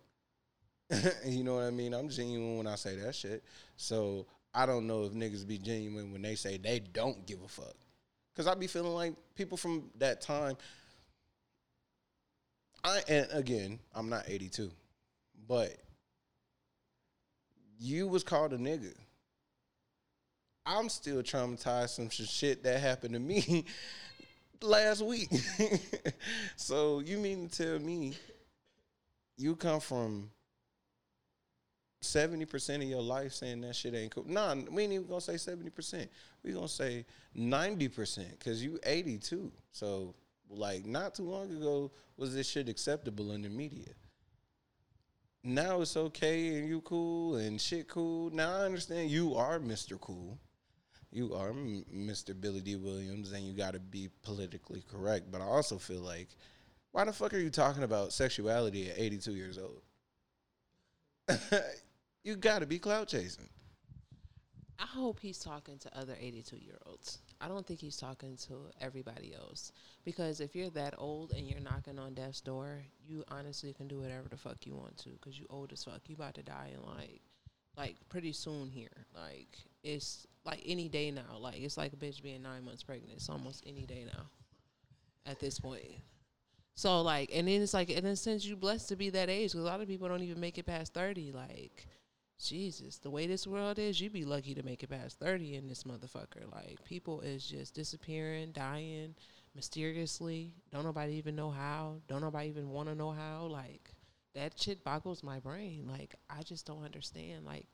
you know what I mean? I'm genuine when I say that shit. So I don't know if niggas be genuine when they say they don't give a fuck. Cause I be feeling like people from that time. I and again, I'm not 82, but you was called a nigga. I'm still traumatized from shit that happened to me last week. so you mean to tell me you come from seventy percent of your life saying that shit ain't cool? Nah, we ain't even gonna say seventy percent. We gonna say ninety percent because you eighty two. So like not too long ago was this shit acceptable in the media. Now it's okay and you cool and shit cool. Now I understand you are Mr. Cool you are Mr. Billy Dee Williams and you got to be politically correct. But I also feel like, why the fuck are you talking about sexuality at 82 years old? you got to be clout chasing. I hope he's talking to other 82 year olds. I don't think he's talking to everybody else. Because if you're that old and you're knocking on death's door, you honestly can do whatever the fuck you want to because you old as fuck. You about to die in like, like pretty soon here. Like, it's like any day now. Like it's like a bitch being nine months pregnant. It's almost any day now. at this point. So like, and then it's like, and then since you blessed to be that age because a lot of people don't even make it past thirty. Like, Jesus, the way this world is, you'd be lucky to make it past thirty in this motherfucker. Like, people is just disappearing, dying mysteriously. Don't nobody even know how. Don't nobody even want to know how. Like, that shit boggles my brain. Like, I just don't understand. Like,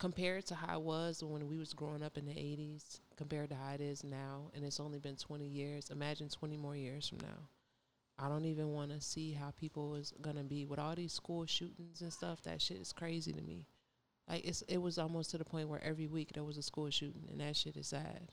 compared to how it was when we was growing up in the 80s compared to how it is now and it's only been 20 years imagine 20 more years from now i don't even want to see how people is to be with all these school shootings and stuff that shit is crazy to me like it's it was almost to the point where every week there was a school shooting and that shit is sad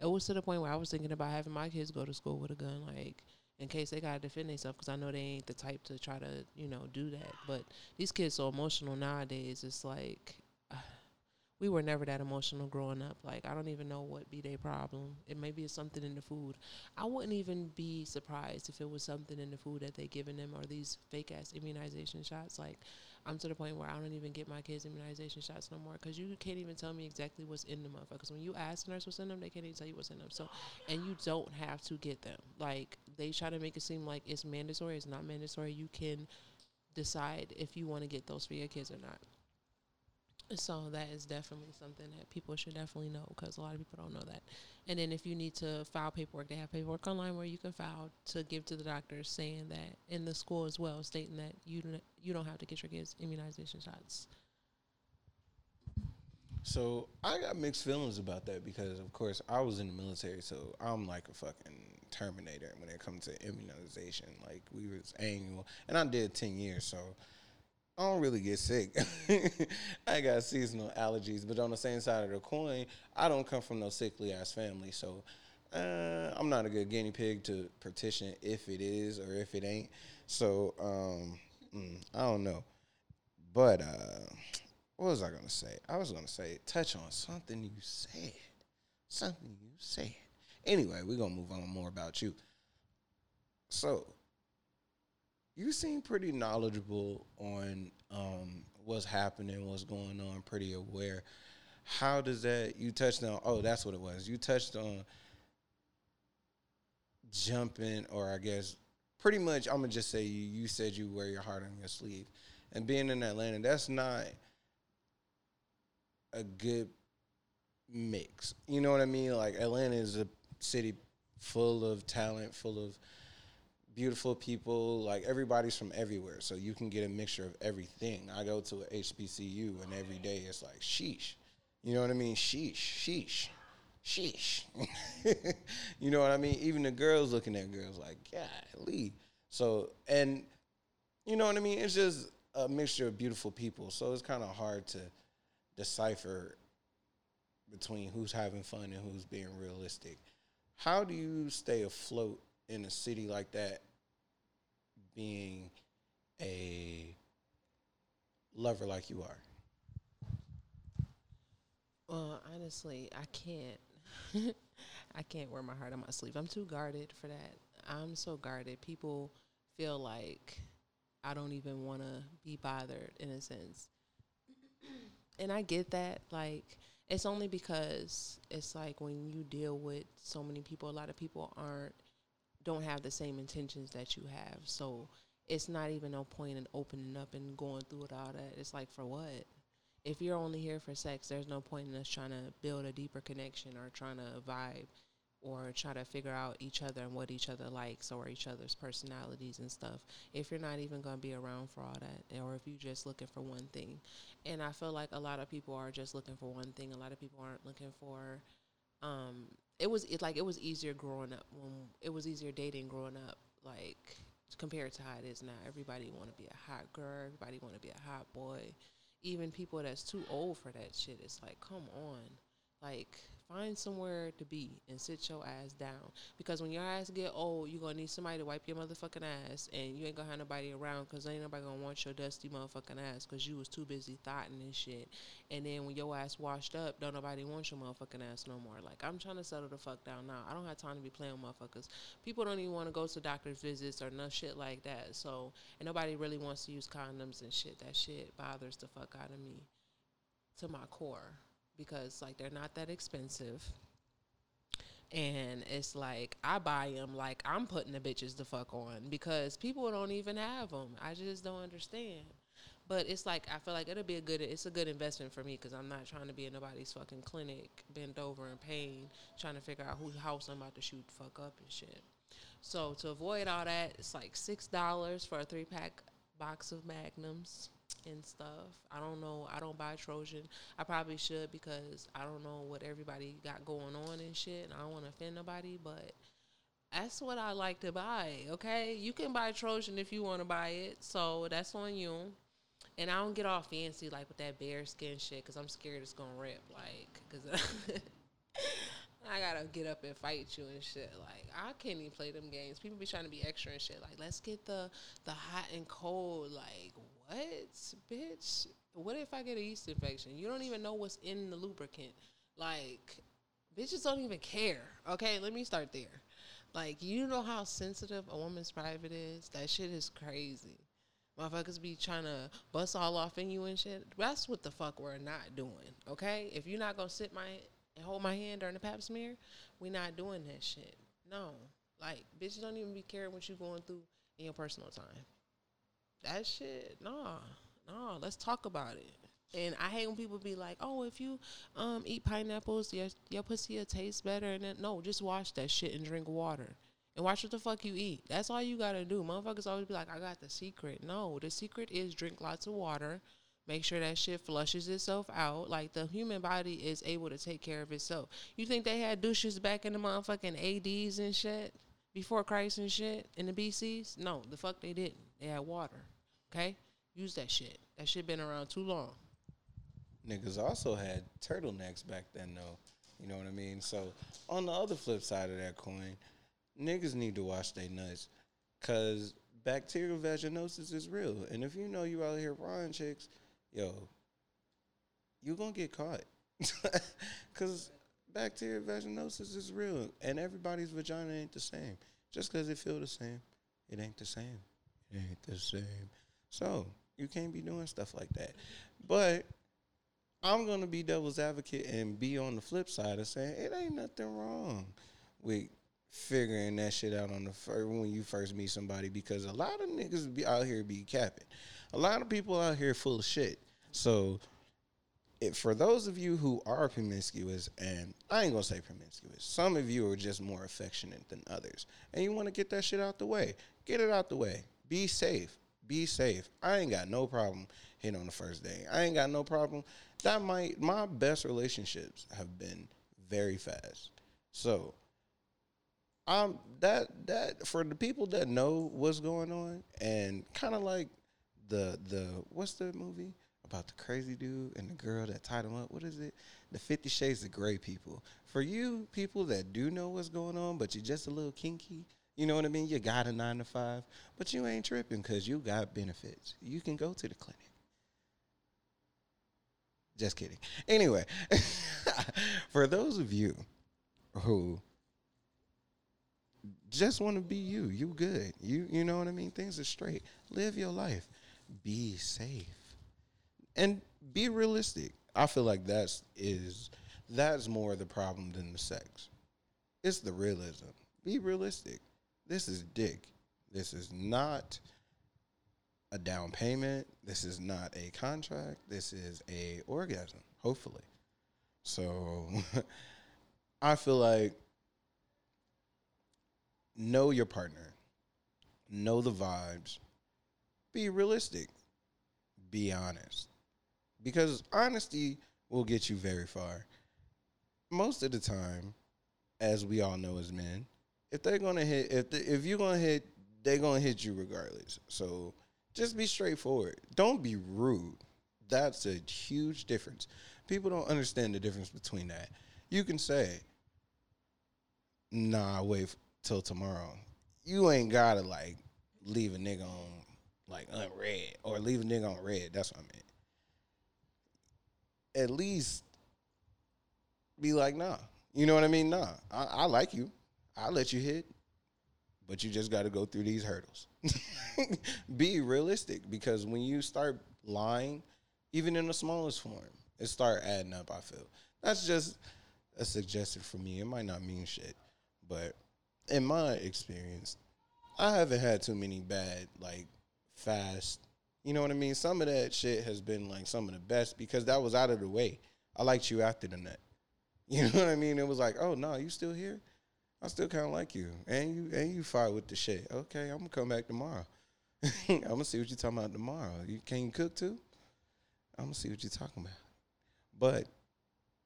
it was to the point where i was thinking about having my kids go to school with a gun like in case they gotta defend themselves because I know they ain't the type to try to you know do that. But these kids so emotional nowadays. It's like we were never that emotional growing up. Like I don't even know what be their problem. It maybe it's something in the food. I wouldn't even be surprised if it was something in the food that they giving them or these fake ass immunization shots. Like I'm to the point where I don't even get my kids immunization shots no more because you can't even tell me exactly what's in the motherfuckers. When you ask the nurse what's in them, they can't even tell you what's in them. So, and you don't have to get them. Like they try to make it seem like it's mandatory. It's not mandatory. You can decide if you want to get those for your kids or not. So that is definitely something that people should definitely know because a lot of people don't know that. And then if you need to file paperwork, they have paperwork online where you can file to give to the doctor saying that in the school as well, stating that you don't, you don't have to get your kids immunization shots. So I got mixed feelings about that because, of course, I was in the military, so I'm like a fucking terminator when it comes to immunization. Like we was annual, and I did ten years, so I don't really get sick. I got seasonal allergies, but on the same side of the coin, I don't come from no sickly ass family, so uh, I'm not a good guinea pig to petition if it is or if it ain't. So um, mm, I don't know, but uh, what was I gonna say? I was gonna say touch on something you said, something you said. Anyway, we're gonna move on more about you. So you seem pretty knowledgeable on um, what's happening, what's going on, pretty aware. How does that you touched on? Oh, that's what it was. You touched on jumping, or I guess pretty much. I'm gonna just say you. You said you wear your heart on your sleeve, and being in Atlanta, that's not a good mix. You know what I mean? Like Atlanta is a city full of talent, full of beautiful people. Like everybody's from everywhere, so you can get a mixture of everything. I go to a HBCU, and every day it's like sheesh. You know what I mean? Sheesh, sheesh, sheesh. you know what I mean? Even the girls looking at girls like, golly. So and you know what I mean? It's just a mixture of beautiful people. So it's kind of hard to decipher between who's having fun and who's being realistic. How do you stay afloat in a city like that being a lover like you are? Well, honestly, I can't. I can't wear my heart on my sleeve. I'm too guarded for that. I'm so guarded. People feel like I don't even want to be bothered in a sense. and I get that. Like, it's only because it's like when you deal with so many people, a lot of people aren't don't have the same intentions that you have. So it's not even no point in opening up and going through it all that. It's like for what? If you're only here for sex, there's no point in us trying to build a deeper connection or trying to vibe or try to figure out each other and what each other likes or each other's personalities and stuff if you're not even going to be around for all that or if you're just looking for one thing and i feel like a lot of people are just looking for one thing a lot of people aren't looking for um, it was it, like it was easier growing up when it was easier dating growing up like compared to how it is now. Everybody want to be a hot girl. Everybody want to be a hot boy. Even people that's too old for that shit it's like come on. Like Find somewhere to be and sit your ass down. Because when your ass get old, you're gonna need somebody to wipe your motherfucking ass, and you ain't gonna have nobody around because ain't nobody gonna want your dusty motherfucking ass because you was too busy thoughting and shit. And then when your ass washed up, don't nobody want your motherfucking ass no more. Like I'm trying to settle the fuck down now. I don't have time to be playing with motherfuckers. People don't even want to go to doctor's visits or no shit like that. So and nobody really wants to use condoms and shit. That shit bothers the fuck out of me to my core because like they're not that expensive And it's like I buy them like I'm putting the bitches the fuck on because people don't even have them. I just don't understand. But it's like I feel like it'll be a good it's a good investment for me because I'm not trying to be in nobody's fucking clinic, bent over in pain, trying to figure out whose house I'm about to shoot fuck up and shit. So to avoid all that, it's like six dollars for a three pack box of magnums and stuff. I don't know. I don't buy Trojan. I probably should because I don't know what everybody got going on and shit. And I don't want to offend nobody, but that's what I like to buy. Okay, you can buy Trojan if you want to buy it. So that's on you. And I don't get all fancy like with that BareSkin shit because I'm scared it's gonna rip. Like, because I gotta get up and fight you and shit. Like, I can't even play them games. People be trying to be extra and shit. Like, let's get the the hot and cold. Like, what, bitch? What if I get a yeast infection? You don't even know what's in the lubricant. Like, bitches don't even care. Okay, let me start there. Like, you know how sensitive a woman's private is? That shit is crazy. Motherfuckers be trying to bust all off in you and shit. That's what the fuck we're not doing. Okay? If you're not gonna sit my and hold my hand during the pap smear, we're not doing that shit. No. Like, bitches don't even be caring what you're going through in your personal time. That shit, nah. Nah, let's talk about it. And I hate when people be like, "Oh, if you um eat pineapples, your your pussy will taste better." And then no, just wash that shit and drink water, and watch what the fuck you eat. That's all you gotta do. Motherfuckers always be like, "I got the secret." No, the secret is drink lots of water. Make sure that shit flushes itself out. Like the human body is able to take care of itself. You think they had douches back in the motherfucking ADs and shit before Christ and shit in the BCs? No, the fuck they didn't. They had water. Okay, use that shit. That shit been around too long. Niggas also had turtlenecks back then, though. You know what I mean? So, on the other flip side of that coin, niggas need to wash their nuts because bacterial vaginosis is real. And if you know you out here frying chicks, yo, you to get caught. Because bacterial vaginosis is real. And everybody's vagina ain't the same. Just because it feel the same, it ain't the same. It ain't the same. So, you can't be doing stuff like that. But I'm gonna be devil's advocate and be on the flip side of saying it ain't nothing wrong with figuring that shit out on the first when you first meet somebody because a lot of niggas be out here be capping. A lot of people out here full of shit. So it, for those of you who are promiscuous, and I ain't gonna say promiscuous, some of you are just more affectionate than others, and you want to get that shit out the way. Get it out the way. Be safe. Be safe. I ain't got no problem hitting on the first day. I ain't got no problem. That might my best relationships have been very fast. So um that that for the people that know what's going on and kind of like the the what's the movie about the crazy dude and the girl that tied him up what is it the 50 shades of Grey people for you people that do know what's going on but you're just a little kinky you know what i mean you got a nine to five but you ain't tripping because you got benefits you can go to the clinic just kidding anyway for those of you who just want to be you. You good. You you know what I mean? Things are straight. Live your life. Be safe. And be realistic. I feel like that's is that's more the problem than the sex. It's the realism. Be realistic. This is dick. This is not a down payment. This is not a contract. This is a orgasm, hopefully. So I feel like know your partner, know the vibes, be realistic, be honest. Because honesty will get you very far. Most of the time, as we all know as men, if they're gonna hit, if the, if you're gonna hit, they're gonna hit you regardless. So just be straightforward. Don't be rude. That's a huge difference. People don't understand the difference between that. You can say, "Nah, wait till tomorrow." You ain't gotta like leave a nigga on like unread or leave a nigga on read. That's what I meant. At least be like, nah. You know what I mean? Nah. I, I like you. I'll let you hit. But you just got to go through these hurdles. be realistic because when you start lying, even in the smallest form, it start adding up. I feel that's just a suggestion for me. It might not mean shit, but in my experience, I haven't had too many bad like fast. You know what I mean? Some of that shit has been like some of the best because that was out of the way. I liked you after the nut. You know what I mean? It was like, oh no, you still here? I still kind of like you, and you and you fight with the shit. Okay, I'm gonna come back tomorrow. I'm gonna see what you're talking about tomorrow. You can you cook too? I'm gonna see what you're talking about. But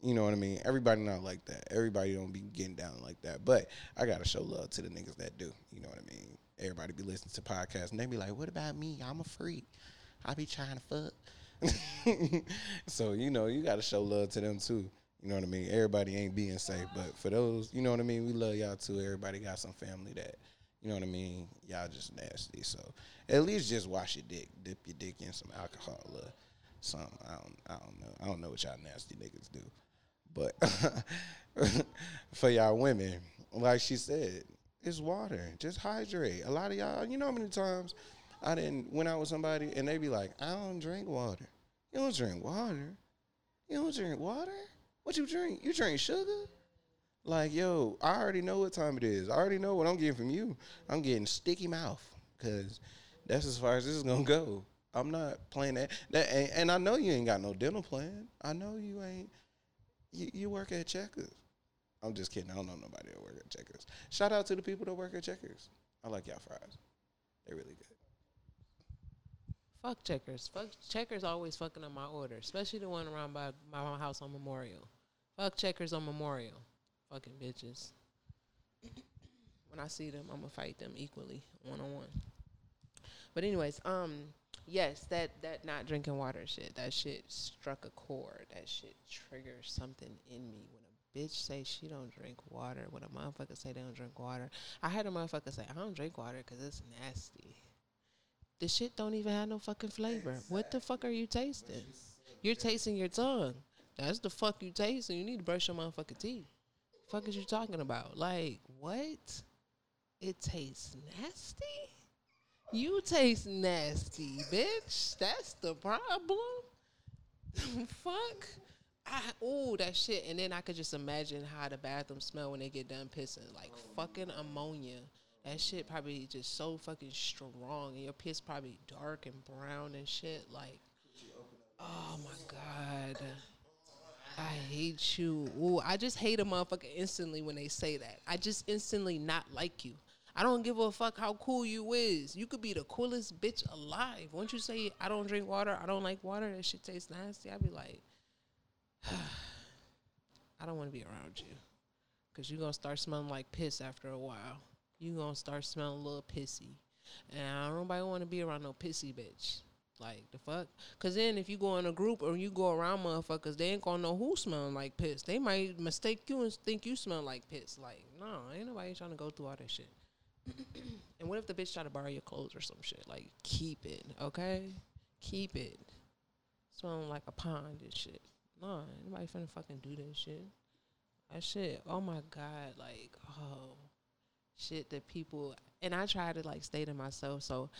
you know what I mean. Everybody not like that. Everybody don't be getting down like that. But I gotta show love to the niggas that do. You know what I mean. Everybody be listening to podcasts and they be like, "What about me? I'm a freak. I be trying to fuck." so you know you gotta show love to them too. You know what I mean? Everybody ain't being safe, but for those, you know what I mean, we love y'all too. Everybody got some family that, you know what I mean, y'all just nasty. So at least just wash your dick, dip your dick in some alcohol or something. I don't, I don't know. I don't know what y'all nasty niggas do, but for y'all women, like she said, it's water. Just hydrate. A lot of y'all, you know how many times I didn't went out with somebody and they be like, I don't drink water. You don't drink water. You don't drink water. What you drink? You drink sugar? Like, yo, I already know what time it is. I already know what I'm getting from you. I'm getting sticky mouth because that's as far as this is gonna go. I'm not playing that. That and, and I know you ain't got no dental plan. I know you ain't. You, you work at Checkers. I'm just kidding. I don't know nobody that work at Checkers. Shout out to the people that work at Checkers. I like y'all fries. They're really good. Fuck checkers. Fuck checkers always fucking up my order, especially the one around by my house on Memorial. Fuck checkers on Memorial. Fucking bitches. when I see them, I'm gonna fight them equally, one on one. But anyways, um, yes, that that not drinking water shit, that shit struck a chord. That shit triggers something in me when a bitch say she don't drink water. When a motherfucker say they don't drink water, I heard a motherfucker say I don't drink water because it's nasty. The shit don't even have no fucking flavor. What the fuck are you tasting? You're tasting your tongue. That's the fuck you taste, and you need to brush your motherfucking teeth. Fuck is you talking about? Like what? It tastes nasty. You taste nasty, bitch. That's the problem. fuck. I oh that shit, and then I could just imagine how the bathroom smell when they get done pissing, like fucking ammonia. That shit probably just so fucking strong, and your piss probably dark and brown and shit. Like, oh my god. I hate you. Ooh, I just hate a motherfucker instantly when they say that. I just instantly not like you. I don't give a fuck how cool you is. You could be the coolest bitch alive. Once you say I don't drink water, I don't like water, that shit tastes nasty. I'd be like, I don't want to be around you, cause you gonna start smelling like piss after a while. You gonna start smelling a little pissy, and I don't nobody want to be around no pissy bitch. Like the fuck? Cause then if you go in a group or you go around motherfuckers, they ain't gonna know who smelling like piss. They might mistake you and think you smell like piss. Like, no, ain't nobody trying to go through all that shit. and what if the bitch try to borrow your clothes or some shit? Like, keep it, okay? Keep it. Smelling like a pond and shit. No, nobody finna fucking do that shit. That shit, oh my god, like, oh, shit that people, and I try to like stay to myself. So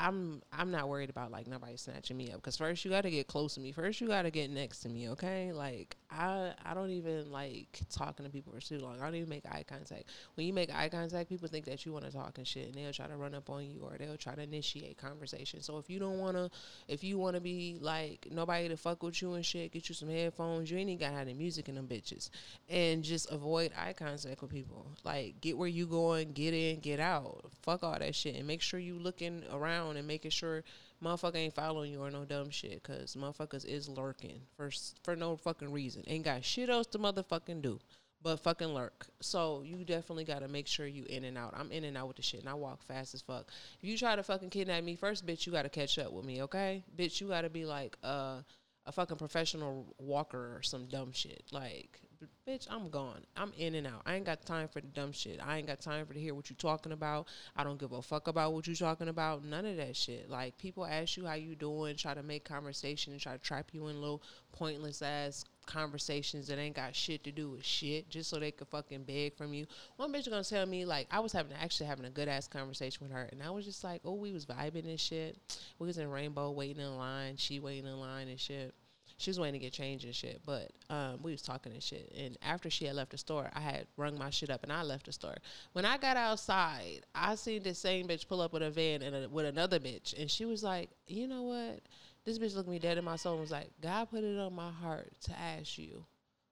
I'm I'm not worried about like nobody snatching me up because first you got to get close to me. First you got to get next to me. Okay, like I I don't even like talking to people for too long. I don't even make eye contact. When you make eye contact, people think that you want to talk and shit, and they'll try to run up on you or they'll try to initiate conversation. So if you don't wanna, if you wanna be like nobody to fuck with you and shit, get you some headphones. You ain't even got the music in them bitches, and just avoid eye contact with people. Like get where you going, get in, get out. Fuck all that shit, and make sure you looking around and making sure motherfucker ain't following you or no dumb shit. Cause motherfuckers is lurking for for no fucking reason. Ain't got shit else to motherfucking do. But fucking lurk. So you definitely gotta make sure you in and out. I'm in and out with the shit and I walk fast as fuck. If you try to fucking kidnap me first, bitch, you gotta catch up with me, okay? Bitch, you gotta be like uh a fucking professional walker or some dumb shit. Like bitch, I'm gone. I'm in and out. I ain't got time for the dumb shit. I ain't got time for to hear what you talking about. I don't give a fuck about what you talking about. None of that shit. Like people ask you how you doing, try to make conversation and try to trap you in little pointless ass conversations that ain't got shit to do with shit, just so they could fucking beg from you. One bitch gonna tell me like I was having actually having a good ass conversation with her, and I was just like, oh, we was vibing and shit. We was in Rainbow waiting in line, she waiting in line and shit She was waiting to get changed and shit. But um, we was talking and shit. And after she had left the store, I had rung my shit up and I left the store. When I got outside, I seen this same bitch pull up with a van and a, with another bitch, and she was like, "You know what?" This bitch looked me dead in my soul and was like, "God put it on my heart to ask you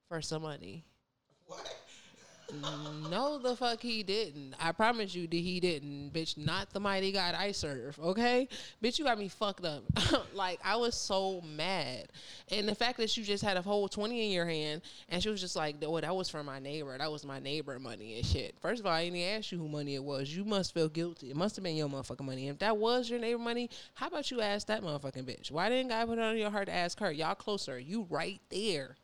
for some money." What? No, the fuck he didn't. I promise you that he didn't, bitch. Not the mighty God I serve, okay? Bitch, you got me fucked up. like, I was so mad. And the fact that you just had a whole 20 in your hand and she was just like, oh, that was for my neighbor. That was my neighbor money and shit. First of all, I didn't ask you who money it was. You must feel guilty. It must have been your motherfucking money. If that was your neighbor money, how about you ask that motherfucking bitch? Why didn't God put it on your heart to ask her? Y'all closer. You right there.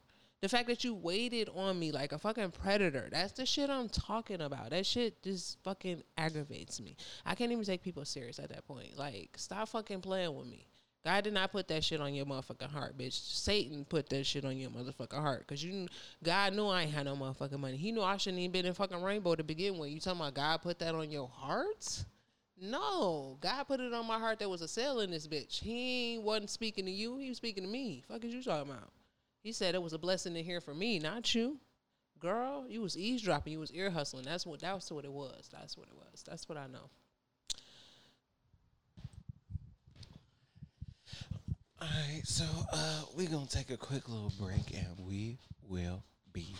The fact that you waited on me like a fucking predator, that's the shit I'm talking about. That shit just fucking aggravates me. I can't even take people serious at that point. Like, stop fucking playing with me. God did not put that shit on your motherfucking heart, bitch. Satan put that shit on your motherfucking heart. Cause you, God knew I ain't had no motherfucking money. He knew I shouldn't even been in fucking Rainbow to begin with. You talking about God put that on your heart? No, God put it on my heart. There was a sale in this bitch. He wasn't speaking to you. He was speaking to me. Fuck is you talking about? He said it was a blessing to hear from me, not you. Girl, you was eavesdropping, you was ear hustling. That's what that's what it was. That's what it was. That's what I know. All right, so uh, we're gonna take a quick little break, and we will be